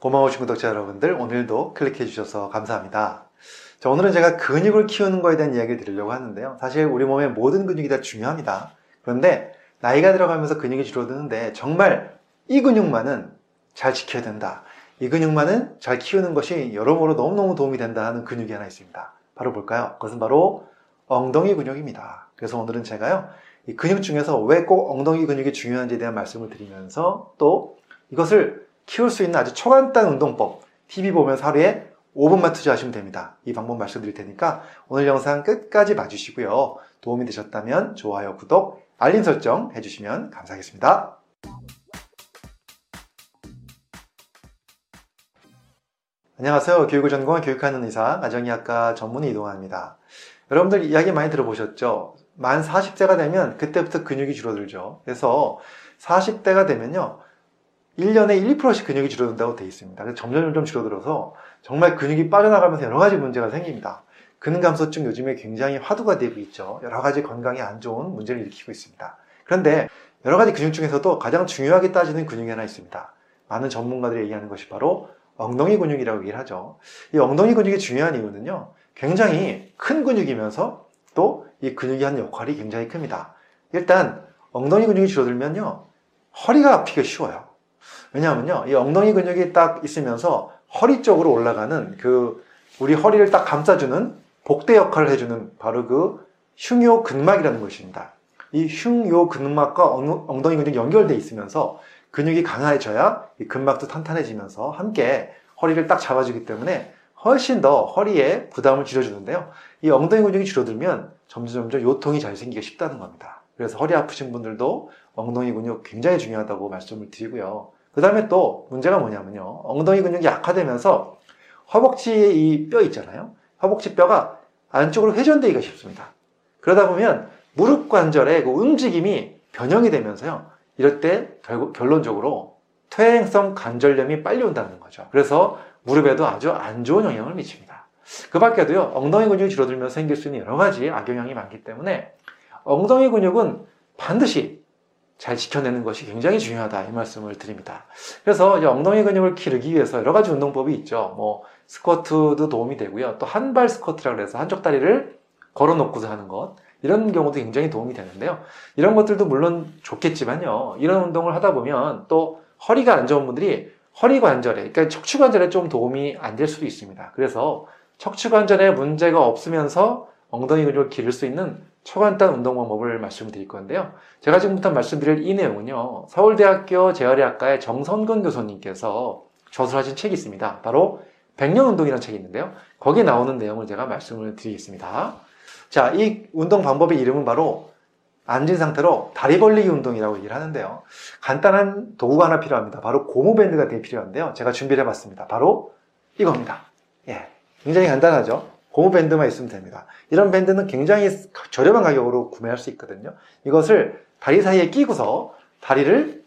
고마우신 구독자 여러분들 오늘도 클릭해 주셔서 감사합니다. 자, 오늘은 제가 근육을 키우는 거에 대한 이야기를 드리려고 하는데요. 사실 우리 몸의 모든 근육이 다 중요합니다. 그런데 나이가 들어가면서 근육이 줄어드는데 정말 이 근육만은 잘 지켜야 된다. 이 근육만은 잘 키우는 것이 여러모로 너무너무 도움이 된다 하는 근육이 하나 있습니다. 바로 볼까요? 그것은 바로 엉덩이 근육입니다. 그래서 오늘은 제가요, 이 근육 중에서 왜 꼭 엉덩이 근육이 중요한지에 대한 말씀을 드리면서 또 이것을 키울 수 있는 아주 초간단 운동법, TV 보면서 하루에 5분만 투자하시면 됩니다. 이 방법 말씀드릴 테니까 오늘 영상 끝까지 봐주시고요. 도움이 되셨다면 좋아요, 구독, 알림 설정 해주시면 감사하겠습니다. 안녕하세요. 교육을 전공한 교육하는 의사, 가정의학과 전문의 이동환입니다. 여러분들 이야기 많이 들어보셨죠? 만 40세가 되면 그때부터 근육이 줄어들죠. 그래서 40대가 되면요. 1년에 1, 2%씩 근육이 줄어든다고 되어 있습니다. 점점 점점 줄어들어서 정말 근육이 빠져나가면서 여러 가지 문제가 생깁니다. 근감소증 요즘에 굉장히 화두가 되고 있죠. 여러 가지 건강에 안 좋은 문제를 일으키고 있습니다. 그런데 여러 가지 근육 중에서도 가장 중요하게 따지는 근육이 하나 있습니다. 많은 전문가들이 얘기하는 것이 바로 엉덩이 근육이라고 얘기를 하죠. 이 엉덩이 근육이 중요한 이유는요. 굉장히 큰 근육이면서 또 이 근육이 하는 역할이 굉장히 큽니다. 일단 엉덩이 근육이 줄어들면요. 허리가 아프기가 쉬워요. 왜냐하면요. 이 엉덩이 근육이 딱 있으면서 허리 쪽으로 올라가는 그 우리 허리를 딱 감싸주는 복대 역할을 해주는 바로 그 흉요 근막이라는 것입니다. 이 흉요 근막과 엉덩이 근육이 연결되어 있으면서 근육이 강해져야 이 근막도 탄탄해지면서 함께 허리를 딱 잡아주기 때문에 훨씬 더 허리에 부담을 줄여주는데요. 이 엉덩이 근육이 줄어들면 점점 점점 요통이 잘 생기기 쉽다는 겁니다. 그래서 허리 아프신 분들도 엉덩이 근육 굉장히 중요하다고 말씀을 드리고요. 그 다음에 또 문제가 뭐냐면요. 엉덩이 근육이 약화되면서 허벅지에 이뼈 있잖아요. 허벅지 뼈가 안쪽으로 회전되기가 쉽습니다. 그러다 보면 무릎 관절의 그 움직임이 변형이 되면서요. 이럴 때 결국 결론적으로 퇴행성 관절염이 빨리 온다는 거죠. 그래서 무릎에도 아주 안 좋은 영향을 미칩니다. 그 밖에도요, 엉덩이 근육이 줄어들면서 생길 수 있는 여러 가지 악영향이 많기 때문에 엉덩이 근육은 반드시 잘 지켜내는 것이 굉장히 중요하다 이 말씀을 드립니다. 그래서 엉덩이 근육을 기르기 위해서 여러 가지 운동법이 있죠. 뭐 스쿼트도 도움이 되고요. 또 한 발 스쿼트라고 해서 한쪽 다리를 걸어 놓고서 하는 것 이런 경우도 굉장히 도움이 되는데요. 이런 것들도 물론 좋겠지만요. 이런 운동을 하다 보면 또 허리가 안 좋은 분들이 허리 관절에 그러니까 척추 관절에 좀 도움이 안 될 수도 있습니다. 그래서 척추 관절에 문제가 없으면서 엉덩이 근육을 기를 수 있는 초간단 운동 방법을 말씀드릴 건데요. 제가 지금부터 말씀드릴 이 내용은요. 서울대학교 재활의학과의 정선근 교수님께서 저술하신 책이 있습니다. 바로 백년운동이라는 책이 있는데요. 거기에 나오는 내용을 제가 말씀을 드리겠습니다. 자, 이 운동 방법의 이름은 바로 앉은 상태로 다리 벌리기 운동이라고 얘기를 하는데요. 간단한 도구가 하나 필요합니다. 바로 고무밴드가 되게 필요한데요. 제가 준비를 해봤습니다. 바로 이겁니다. 예. 굉장히 간단하죠? 고무 밴드만 있으면 됩니다. 이런 밴드는 굉장히 저렴한 가격으로 구매할 수 있거든요. 이것을 다리 사이에 끼고서 다리를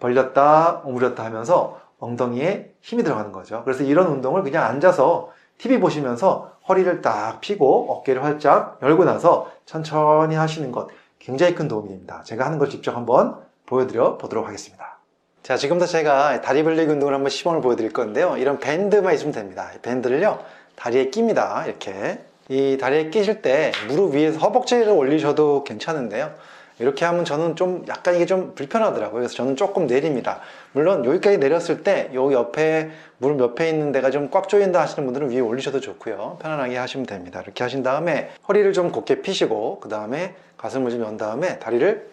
벌렸다 오므렸다 하면서 엉덩이에 힘이 들어가는 거죠. 그래서 이런 운동을 그냥 앉아서 TV 보시면서 허리를 딱 펴고 어깨를 활짝 열고 나서 천천히 하시는 것 굉장히 큰 도움이 됩니다. 제가 하는 걸 직접 한번 보여드려 보도록 하겠습니다. 자, 지금부터 제가 다리 벌리기 운동을 한번 시범을 보여드릴 건데요. 이런 밴드만 있으면 됩니다. 밴드를요, 다리에 낍니다. 이렇게. 이 다리에 끼실 때 무릎 위에서 허벅지를 올리셔도 괜찮은데요. 이렇게 하면 저는 좀 약간 이게 좀 불편하더라고요. 그래서 저는 조금 내립니다. 물론 여기까지 내렸을 때 여기 옆에 무릎 옆에 있는 데가 좀 꽉 조인다 하시는 분들은 위에 올리셔도 좋고요. 편안하게 하시면 됩니다. 이렇게 하신 다음에 허리를 좀 곧게 피시고 그 다음에 가슴을 좀 연 다음에 다리를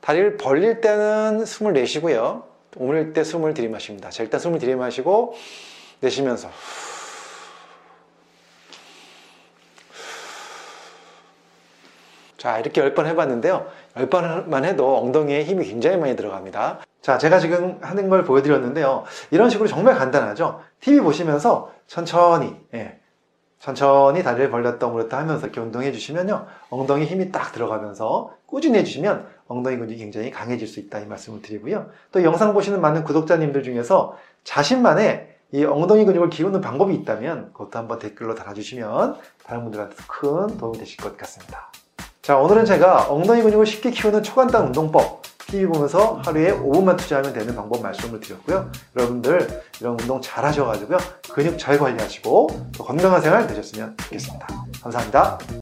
다리를 벌릴 때는 숨을 내쉬고요. 오므릴 때 숨을 들이마십니다. 자, 일단 숨을 들이마시고 내쉬면서 자, 이렇게 10번 해봤는데요. 10번만 해도 엉덩이에 힘이 굉장히 많이 들어갑니다. 자, 제가 지금 하는 걸 보여드렸는데요. 이런 식으로 정말 간단하죠? TV 보시면서 천천히, 예, 천천히 다리를 벌렸다 오므렸다 하면서 이렇게 운동해 주시면요. 엉덩이 힘이 딱 들어가면서 꾸준히 해주시면 엉덩이 근육이 굉장히 강해질 수 있다 이 말씀을 드리고요. 또 영상 보시는 많은 구독자님들 중에서 자신만의 이 엉덩이 근육을 키우는 방법이 있다면 그것도 한번 댓글로 달아주시면 다른 분들한테도 큰 도움이 되실 것 같습니다. 자, 오늘은 제가 엉덩이 근육을 쉽게 키우는 초간단 운동법 TV 보면서 하루에 5분만 투자하면 되는 방법 말씀을 드렸고요. 여러분들 이런 운동 잘 하셔가지고요. 근육 잘 관리하시고 더 건강한 생활 되셨으면 좋겠습니다. 감사합니다.